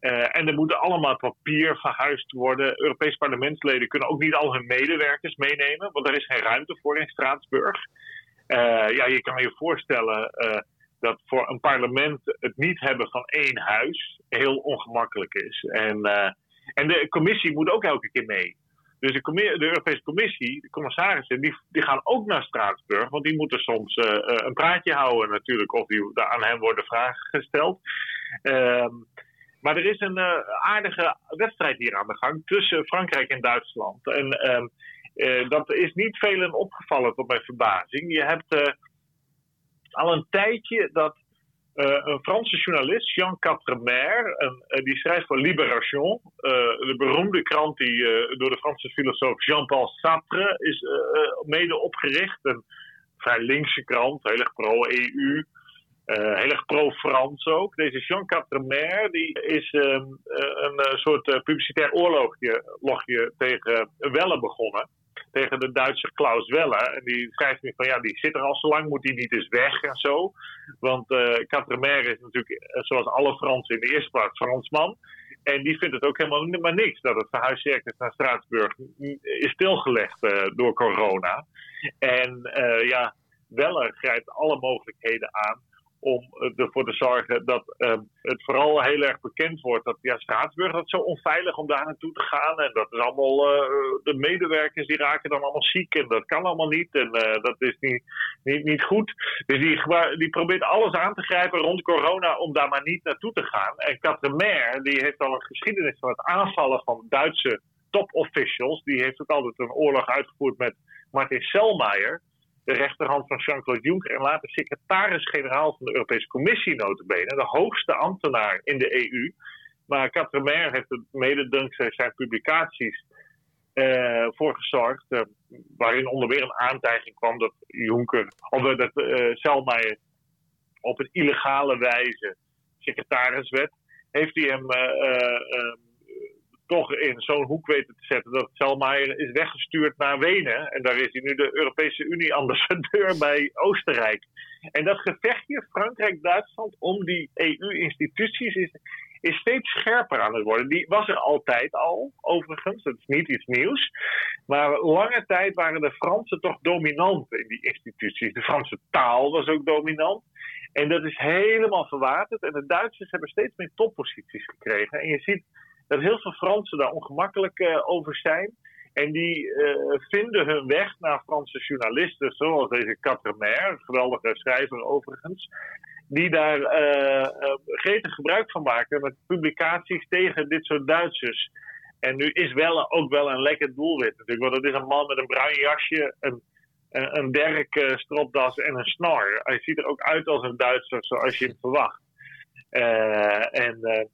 en er moeten allemaal papier verhuisd worden. Europese parlementsleden kunnen ook niet al hun medewerkers meenemen, want er is geen ruimte voor in Straatsburg. ja, je kan je voorstellen dat voor een parlement het niet hebben van één huis heel ongemakkelijk is. En en de commissie moet ook elke keer mee. Dus de, Europese Commissie, de commissarissen, die, die gaan ook naar Straatsburg. Want die moeten soms een praatje houden natuurlijk. Of die, aan hen worden vragen gesteld. Uh, maar er is een uh, aardige wedstrijd hier aan de gang tussen Frankrijk en Duitsland. En ehm, dat is niet velen opgevallen tot mijn verbazing. Je hebt al een tijdje dat een Franse journalist, Jean Quatremer, die schrijft voor Libération, de beroemde krant die door de Franse filosoof Jean-Paul Sartre is mede opgericht. Een vrij linkse krant, heel erg pro-EU, heel erg pro-Frans ook. Deze Jean Quatremer die is um, een soort publicitair oorlogje tegen Welle begonnen tegen de Duitse Klaus Welle. En die schrijft nu van ja, die zit er al zo lang, moet die niet eens weg en zo. Want uh, is natuurlijk, eh, zoals alle Fransen in de eerste plaats, Fransman. En die vindt het ook helemaal maar niks dat het verhuiscircus naar Straatsburg is stilgelegd door corona. En ja, Weller grijpt alle mogelijkheden aan om ervoor te zorgen dat um, het vooral heel erg bekend wordt dat ja, Straatsburg dat is zo onveilig om daar naartoe te gaan. En dat is allemaal, uh, de medewerkers die raken dan allemaal ziek en dat kan allemaal niet. En uh, dat is niet, niet, niet goed. Dus die, die probeert alles aan te grijpen rond corona om daar maar niet naartoe te gaan. En Katremer, die heeft al een geschiedenis van het aanvallen van Duitse top officials. Die heeft ook altijd een oorlog uitgevoerd met Martin Selmayr de rechterhand van Jean-Claude Juncker en later secretaris-generaal van de Europese Commissie notabene, de hoogste ambtenaar in de EU. Maar Quatremer heeft er mede dankzij zijn publicaties uh, voor gezorgd, uh, waarin onder meer een aantijging kwam dat Juncker, of dat uh, Selmayr op een illegale wijze secretaris werd, heeft hij hem toch in zo'n hoek weten te zetten dat Selmayr is weggestuurd naar Wenen. En daar is hij nu de Europese Unie-ambassadeur bij Oostenrijk. En dat gevechtje Frankrijk-Duitsland om die EU-instituties is, is steeds scherper aan het worden. Die was er altijd al, overigens. Dat is niet iets nieuws. Maar lange tijd waren de Fransen toch dominant in die instituties. De Franse taal was ook dominant. En dat is helemaal verwaterd. En de Duitsers hebben steeds meer topposities gekregen. En je ziet dat heel veel Fransen daar ongemakkelijk uh, over zijn. En die uh, vinden hun weg naar Franse journalisten, zoals deze Quatremer, een geweldige schrijver overigens, die daar uh, gebruik van maken met publicaties tegen dit soort Duitsers. En nu is wel ook wel een lekker doelwit natuurlijk, want het is een man met een bruin jasje, een, een, een derk stropdas en een snor. Hij ziet er ook uit als een Duitser zoals je hem verwacht. en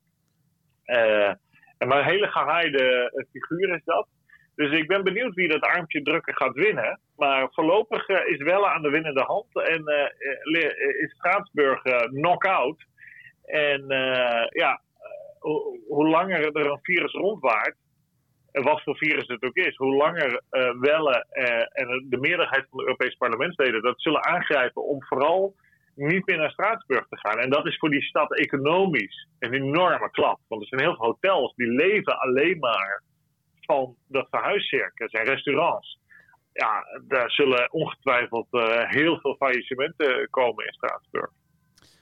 maar een hele gehaaide eh, figuur is dat. Dus ik ben benieuwd wie dat armpje drukken gaat winnen. Maar voorlopig uh, is Welle aan de winnende hand. En uh, is Straatsburg knock-out. En ja, hoe langer er een virus rondwaart, en wat voor virus het ook is, hoe langer Welle en de meerderheid van de Europese parlementsleden dat zullen aangrijpen om vooral niet meer naar Straatsburg te gaan. En dat is voor die stad economisch een enorme klap. Want er zijn heel veel hotels die leven alleen maar van dat verhuiscircus en restaurants. Ja, daar zullen ongetwijfeld uh, heel veel faillissementen komen in Straatsburg.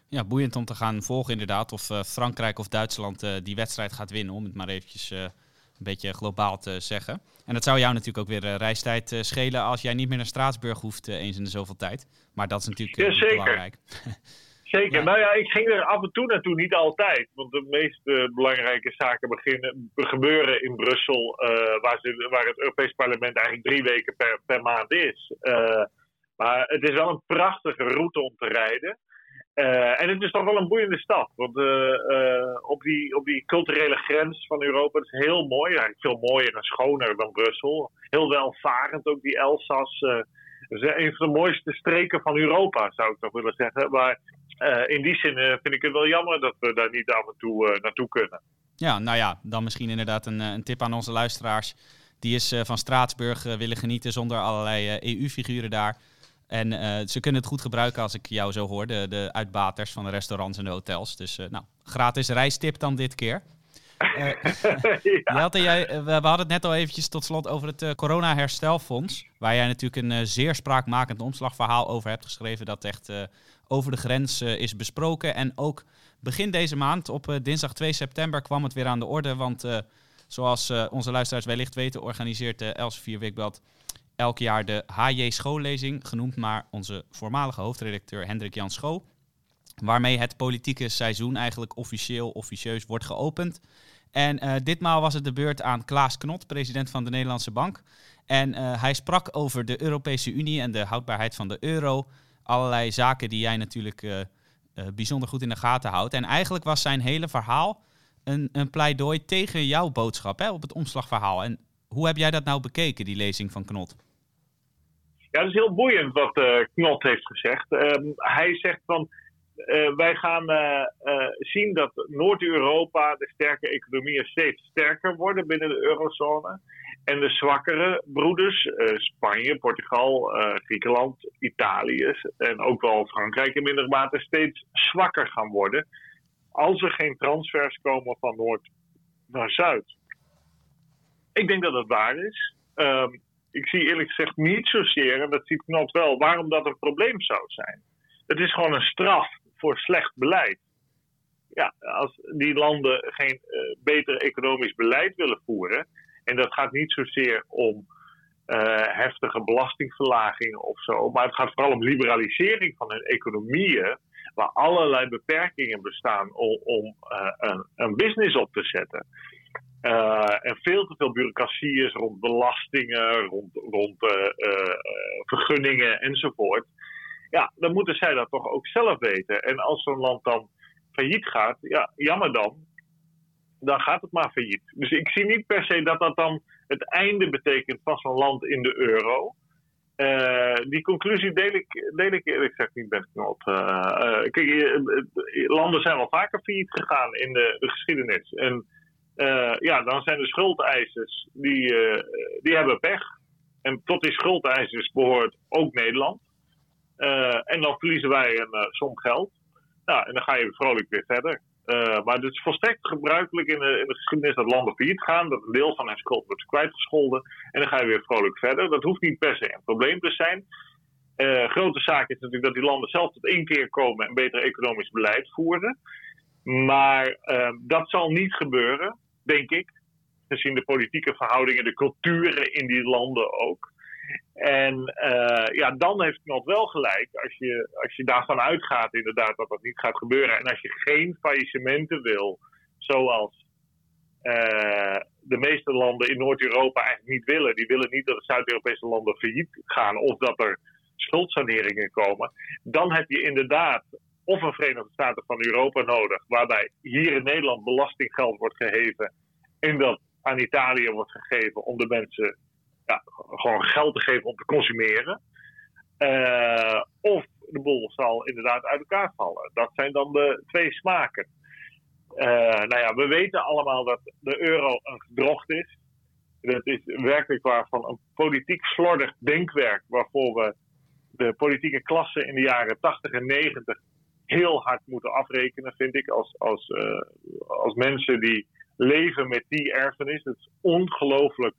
Ja, boeiend om te gaan volgen inderdaad of uh, Frankrijk of Duitsland uh, die wedstrijd gaat winnen. Om het maar eventjes een beetje globaal te zeggen. En dat zou jou natuurlijk ook weer reistijd schelen als jij niet meer naar Straatsburg hoeft eens in de zoveel tijd. Maar dat is natuurlijk ja, zeker. belangrijk. Zeker. Nou ja, ik ging er af en toe naartoe, niet altijd. Want de meeste belangrijke zaken beginnen, gebeuren in Brussel, uh, waar, ze, waar het Europees Parlement eigenlijk drie weken per, per maand is. Uh, maar het is wel een prachtige route om te rijden. En het is toch wel een boeiende stad. Want op, die, op die culturele grens van Europa het is heel mooi. Eigenlijk veel mooier en schoner dan Brussel. Heel welvarend ook die Elzas. Is een van de mooiste streken van Europa, zou ik toch willen zeggen. Maar uh, in die zin uh, vind ik het wel jammer dat we daar niet af en toe uh, naartoe kunnen. Ja, nou ja, dan misschien inderdaad een, een tip aan onze luisteraars. Die is van Straatsburg willen genieten zonder allerlei EU-figuren daar. En ze kunnen het goed gebruiken als ik jou zo hoor, de, de uitbaters van de restaurants en de hotels. Dus nou, gratis reistip dan dit keer. ja. jij, we hadden het net al eventjes tot slot over het corona-herstelfonds. Waar jij natuurlijk een zeer spraakmakend omslagverhaal over hebt geschreven. Dat echt over de grens eh, is besproken. En ook begin deze maand, op eh, dinsdag 2 september, kwam het weer aan de orde. Want eh, zoals onze luisteraars wellicht weten, organiseert de Elsevier Weekblad elk jaar de HJ Schoollezing, genoemd naar onze voormalige hoofdredacteur Hendrik Jan Schoo. Waarmee het politieke seizoen eigenlijk officieel, officieus wordt geopend. En uh, ditmaal was het de beurt aan Klaas Knot, president van de Nederlandse Bank. En uh, hij sprak over de Europese Unie en de houdbaarheid van de euro allerlei zaken die jij natuurlijk uh, bijzonder goed in de gaten houdt. En eigenlijk was zijn hele verhaal een, een pleidooi tegen jouw boodschap hè, op het omslagverhaal. En hoe heb jij dat nou bekeken, die lezing van Knot? Ja, dat is heel boeiend wat Knot heeft gezegd. Um, hij zegt van. Uh, wij gaan uh, uh, zien dat Noord-Europa, de sterke economieën, steeds sterker worden binnen de eurozone. En de zwakkere broeders, Spanje, Portugal, Griekenland, Italië en ook wel Frankrijk in minder mate steeds zwakker gaan worden. Als er geen transfers komen van Noord naar zuid. Ik denk dat dat waar is. Ehm, ik zie eerlijk gezegd niet zozeer, en dat ziet Knot wel, waarom dat een probleem zou zijn. Het is gewoon een straf voor slecht beleid. Ja, als die landen geen uh, beter economisch beleid willen voeren, en dat gaat niet zozeer om uh, heftige belastingverlagingen of zo, maar het gaat vooral om liberalisering van hun economieën, waar allerlei beperkingen bestaan om, om uh, een, een, business op te zetten. En veel te veel bureaucratie is rond belastingen, rond, rond vergunningen enzovoort. Ja, dan moeten zij dat toch ook zelf weten. En als zo'n land dan failliet gaat, ja, jammer dan. Dan gaat het maar failliet. Dus ik zie niet per se dat dat dan het einde betekent van zo'n land in de euro. Uh, die conclusie deel ik, deel ik eerlijk gezegd niet best knop. Uh, uh, kijk, landen zijn wel vaker failliet gegaan in de, de geschiedenis. En ja, dan zijn de schuldeisers, die, die hebben pech. En tot die schuldeisers behoort ook Nederland. En dan verliezen wij een som geld. Nou, en dan ga je vrolijk weer verder. Uh, maar het is volstrekt gebruikelijk in de, in de, geschiedenis dat landen failliet gaan, dat een deel van hun schuld wordt kwijtgescholden en dan ga je weer vrolijk verder. Dat hoeft niet per se een probleem te zijn. Grote zaak is natuurlijk dat die landen zelf tot één keer komen en beter economisch beleid voeren. Maar dat zal niet gebeuren, denk ik, gezien de politieke verhoudingen, de culturen in die landen ook. En uh, ja, dan heeft nog wel gelijk, als je, als je daarvan uitgaat inderdaad dat dat niet gaat gebeuren. En als je geen faillissementen wil, zoals uh, de meeste landen in Noord-Europa eigenlijk niet willen. Die willen niet dat de Zuid-Europese landen failliet gaan of dat er schuldsaneringen komen. Dan heb je inderdaad of een Verenigde Staten van Europa nodig, waarbij hier in Nederland belastinggeld wordt geheven en dat aan Italië wordt gegeven om de mensen gewoon geld te geven om te consumeren. Uh, of de boel zal inderdaad uit elkaar vallen. Dat zijn dan de twee smaken. Uh, nou ja, we weten allemaal dat de euro een gedrocht is. Dat is werkelijk waar van een politiek slordig denkwerk waarvoor we de politieke klasse in de jaren 80 en 90 heel hard moeten afrekenen, vind ik, als, als, uh, als mensen die leven met die erfenis. Het is ongelooflijk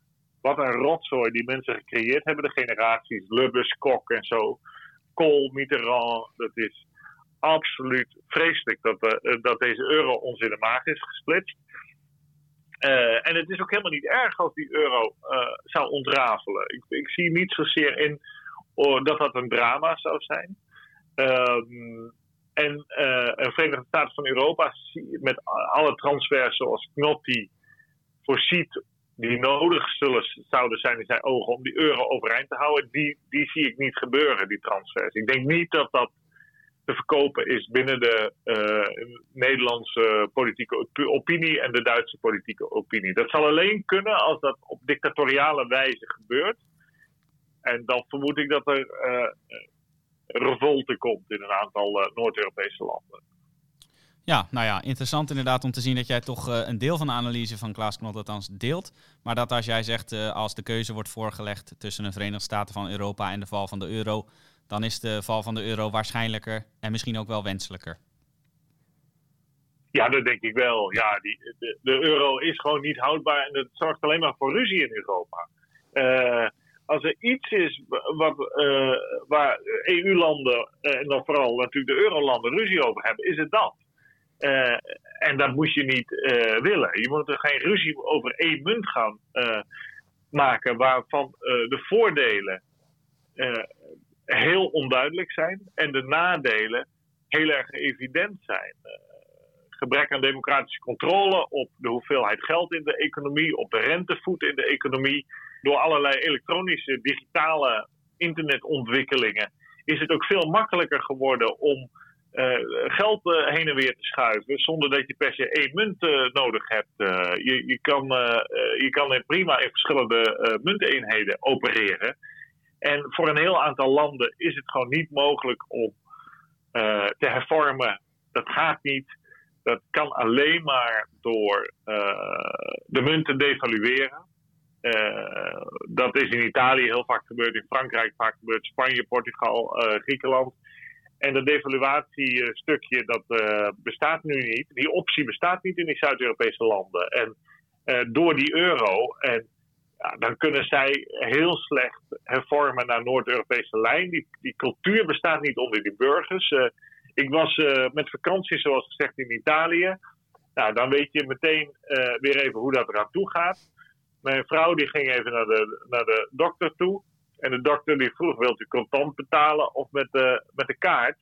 wat een rotzooi die mensen gecreëerd hebben, de generaties Lubbers, Kok en zo. Kool, Mitterrand, dat is absoluut vreselijk dat, uh, dat deze euro ons in de maag is gesplitst. Uh, en het is ook helemaal niet erg als die euro zou ontrafelen. Ik, ik, zie niet zozeer in oh, dat dat een drama zou zijn. Um, en een Verenigde Staten van Europa met alle transfers zoals Knotti voorziet die nodig zullen, zouden zijn in zijn ogen om die euro overeind te houden, die, die zie ik niet gebeuren, die transfers. Ik denk niet dat dat te verkopen is binnen de uh, Nederlandse politieke opinie en de Duitse politieke opinie. Dat zal alleen kunnen als dat op dictatoriale wijze gebeurt. En dan vermoed ik dat er uh, revolte komt in een aantal uh, Noord-Europese landen. Ja, nou ja, interessant inderdaad om te zien dat jij toch uh, een deel van de analyse van Klaas Knot althans deelt. Maar dat als jij zegt, uh, als de keuze wordt voorgelegd tussen een Verenigde Staten van Europa en de val van de euro, dan is de val van de euro waarschijnlijker en misschien ook wel wenselijker. Ja, dat denk ik wel. Ja, die, de, de euro is gewoon niet houdbaar en dat zorgt alleen maar voor ruzie in Europa. Uh, als er iets is wat, waar EU-landen en dan vooral natuurlijk de eurolanden ruzie over hebben, is het dat. Uh, en dat moet je niet uh, willen. Je moet er geen ruzie over één munt gaan uh, maken, waarvan de voordelen heel onduidelijk zijn en de nadelen heel erg evident zijn. gebrek aan democratische controle op de hoeveelheid geld in de economie, op de rentevoet in de economie, door allerlei elektronische, digitale internetontwikkelingen, is het ook veel makkelijker geworden om geld uh, heen en weer te schuiven. Zonder dat je per se één munt uh, nodig hebt. je, je, kan, je kan prima in verschillende munteenheden opereren. En voor een heel aantal landen is het gewoon niet mogelijk om te hervormen. Dat gaat niet. Dat kan alleen maar door de munten devalueren. dat is in Italië heel vaak gebeurd, in Frankrijk vaak gebeurd, Spanje, Portugal, Griekenland. En dat devaluatiestukje, dat uh, bestaat nu niet. Die optie bestaat niet in die Zuid-Europese landen. En eh, door die euro. En ja, dan kunnen zij heel slecht hervormen naar Noord-Europese lijn. Die, die cultuur bestaat niet onder die burgers. Uh, ik was met vakantie, zoals gezegd, in Italië. Nou, dan weet je meteen weer even hoe dat eraan toe gaat. Mijn vrouw die ging even naar de, naar de dokter toe. En de dokter die vroeg, wilt u contant betalen of met de, met de kaart?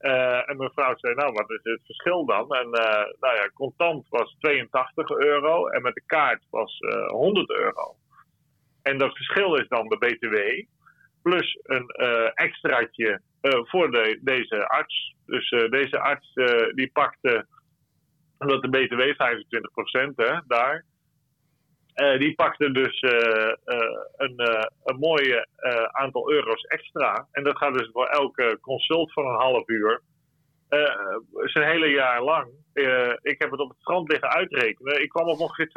Uh, en mijn vrouw zei, nou, wat is het verschil dan? En uh, nou ja, contant was 82 euro en met de kaart was uh, 100 euro. En dat verschil is dan de BTW plus een extraatje voor de, deze arts. Dus deze arts die pakte, omdat de BTW 25% hè, daar, uh, die pakte dus uh, uh, een, een mooi aantal euro's extra. En dat gaat dus voor elke consult van een half uur. zijn hele jaar lang. ik heb het op het strand liggen uitrekenen. Ik kwam op ongeveer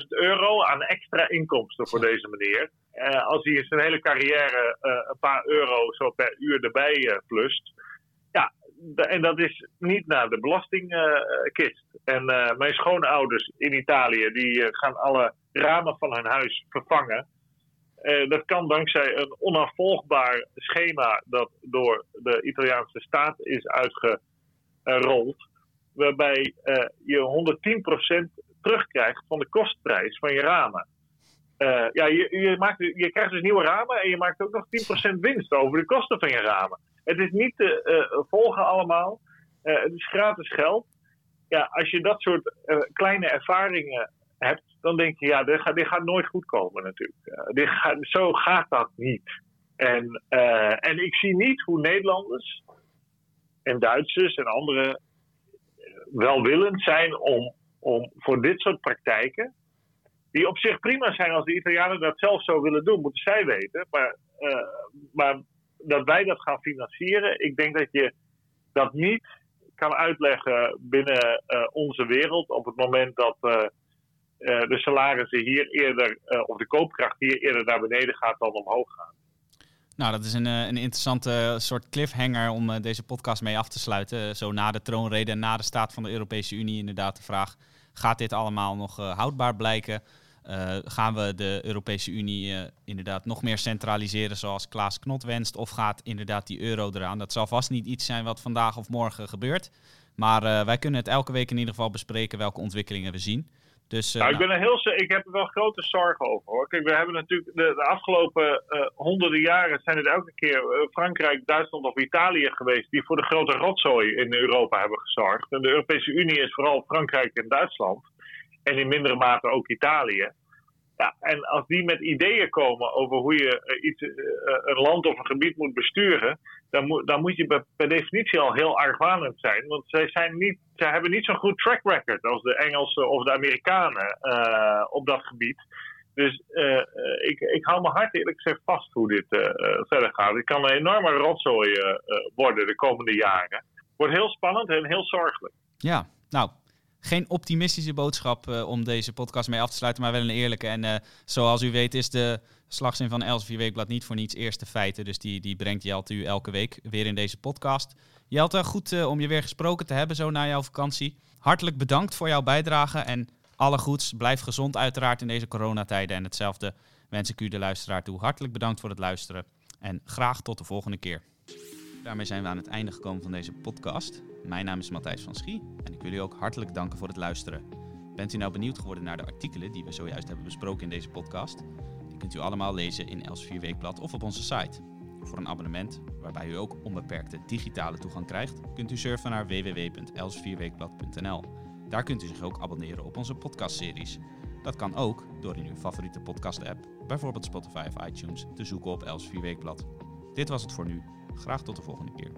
200.000 euro aan extra inkomsten voor deze meneer. als hij in zijn hele carrière een paar euro zo per uur erbij plust. En dat is niet naar de belastingkist. en mijn schoonouders in Italië, die gaan alle ramen van hun huis vervangen. Uh, dat kan dankzij een onafvolgbaar schema dat door de Italiaanse staat is uitgerold. Waarbij je 110% terugkrijgt van de kostprijs van je ramen. Ja, je, je, maakt, je krijgt dus nieuwe ramen en je maakt ook nog 10% winst over de kosten van je ramen. Het is niet te volgen allemaal. het is gratis geld. Ja, als je dat soort kleine ervaringen hebt, dan denk je, ja, dit gaat, dit gaat nooit goed komen natuurlijk. Dit gaat, zo gaat dat niet. En, en ik zie niet hoe Nederlanders en Duitsers en anderen welwillend zijn om, om voor dit soort praktijken, die op zich prima zijn als de Italianen dat zelf zo willen doen, moeten zij weten. Maar, maar dat wij dat gaan financieren, ik denk dat je dat niet kan uitleggen binnen onze wereld op het moment dat uh, de salarissen hier eerder, of de koopkracht hier eerder naar beneden gaat dan omhoog gaan. Nou, dat is een, een interessante soort cliffhanger om deze podcast mee af te sluiten. Zo na de troonrede en na de staat van de Europese Unie inderdaad de vraag... gaat dit allemaal nog houdbaar blijken? Uh, gaan we de Europese Unie uh, inderdaad nog meer centraliseren zoals Klaas Knot wenst? Of gaat inderdaad die euro eraan? Dat zal vast niet iets zijn wat vandaag of morgen gebeurt. Maar uh, wij kunnen het elke week in ieder geval bespreken welke ontwikkelingen we zien. Dus, nou, nou. Ik, ben er heel, ik heb er wel grote zorgen over hoor. Kijk, we hebben natuurlijk de, de afgelopen honderden jaren zijn het elke keer Frankrijk, Duitsland of Italië geweest die voor de grote rotzooi in Europa hebben gezorgd. En de Europese Unie is vooral Frankrijk en Duitsland. En in mindere mate ook Italië. Ja, en als die met ideeën komen over hoe je uh, iets, een land of een gebied moet besturen, dan, moet, dan moet je per definitie al heel argwanend zijn. Want zij, zijn niet, zij hebben niet zo'n goed track record als de Engelsen of de Amerikanen op dat gebied. Dus uh, ik, ik hou mijn hart eerlijk gezegd vast hoe dit verder gaat. Het kan een enorme rotzooi worden de komende jaren. Wordt heel spannend en heel zorgelijk. Ja, nou, geen optimistische boodschap uh, om deze podcast mee af te sluiten, maar wel een eerlijke. En uh, zoals u weet is de slagzin van Elsevier Weekblad niet voor niets eerste feiten. Dus die, die brengt Jelte u elke week weer in deze podcast. Jelte, goed uh, om je weer gesproken te hebben zo na jouw vakantie. Hartelijk bedankt voor jouw bijdrage en alle goeds. Blijf gezond uiteraard in deze coronatijden. En hetzelfde wens ik u de luisteraar toe. Hartelijk bedankt voor het luisteren en graag tot de volgende keer. Daarmee zijn we aan het einde gekomen van deze podcast. Mijn naam is Matthijs van Schie en ik wil u ook hartelijk danken voor het luisteren. Bent u nou benieuwd geworden naar de artikelen die we zojuist hebben besproken in deze podcast? Die kunt u allemaal lezen in Els4 Weekblad of op onze site. Voor een abonnement, waarbij u ook onbeperkte digitale toegang krijgt, kunt u surfen naar www.els4weekblad.nl. Daar kunt u zich ook abonneren op onze podcastseries. Dat kan ook door in uw favoriete podcast-app, bijvoorbeeld Spotify of iTunes, te zoeken op Els4 Weekblad. Dit was het voor nu. Graag tot de volgende keer.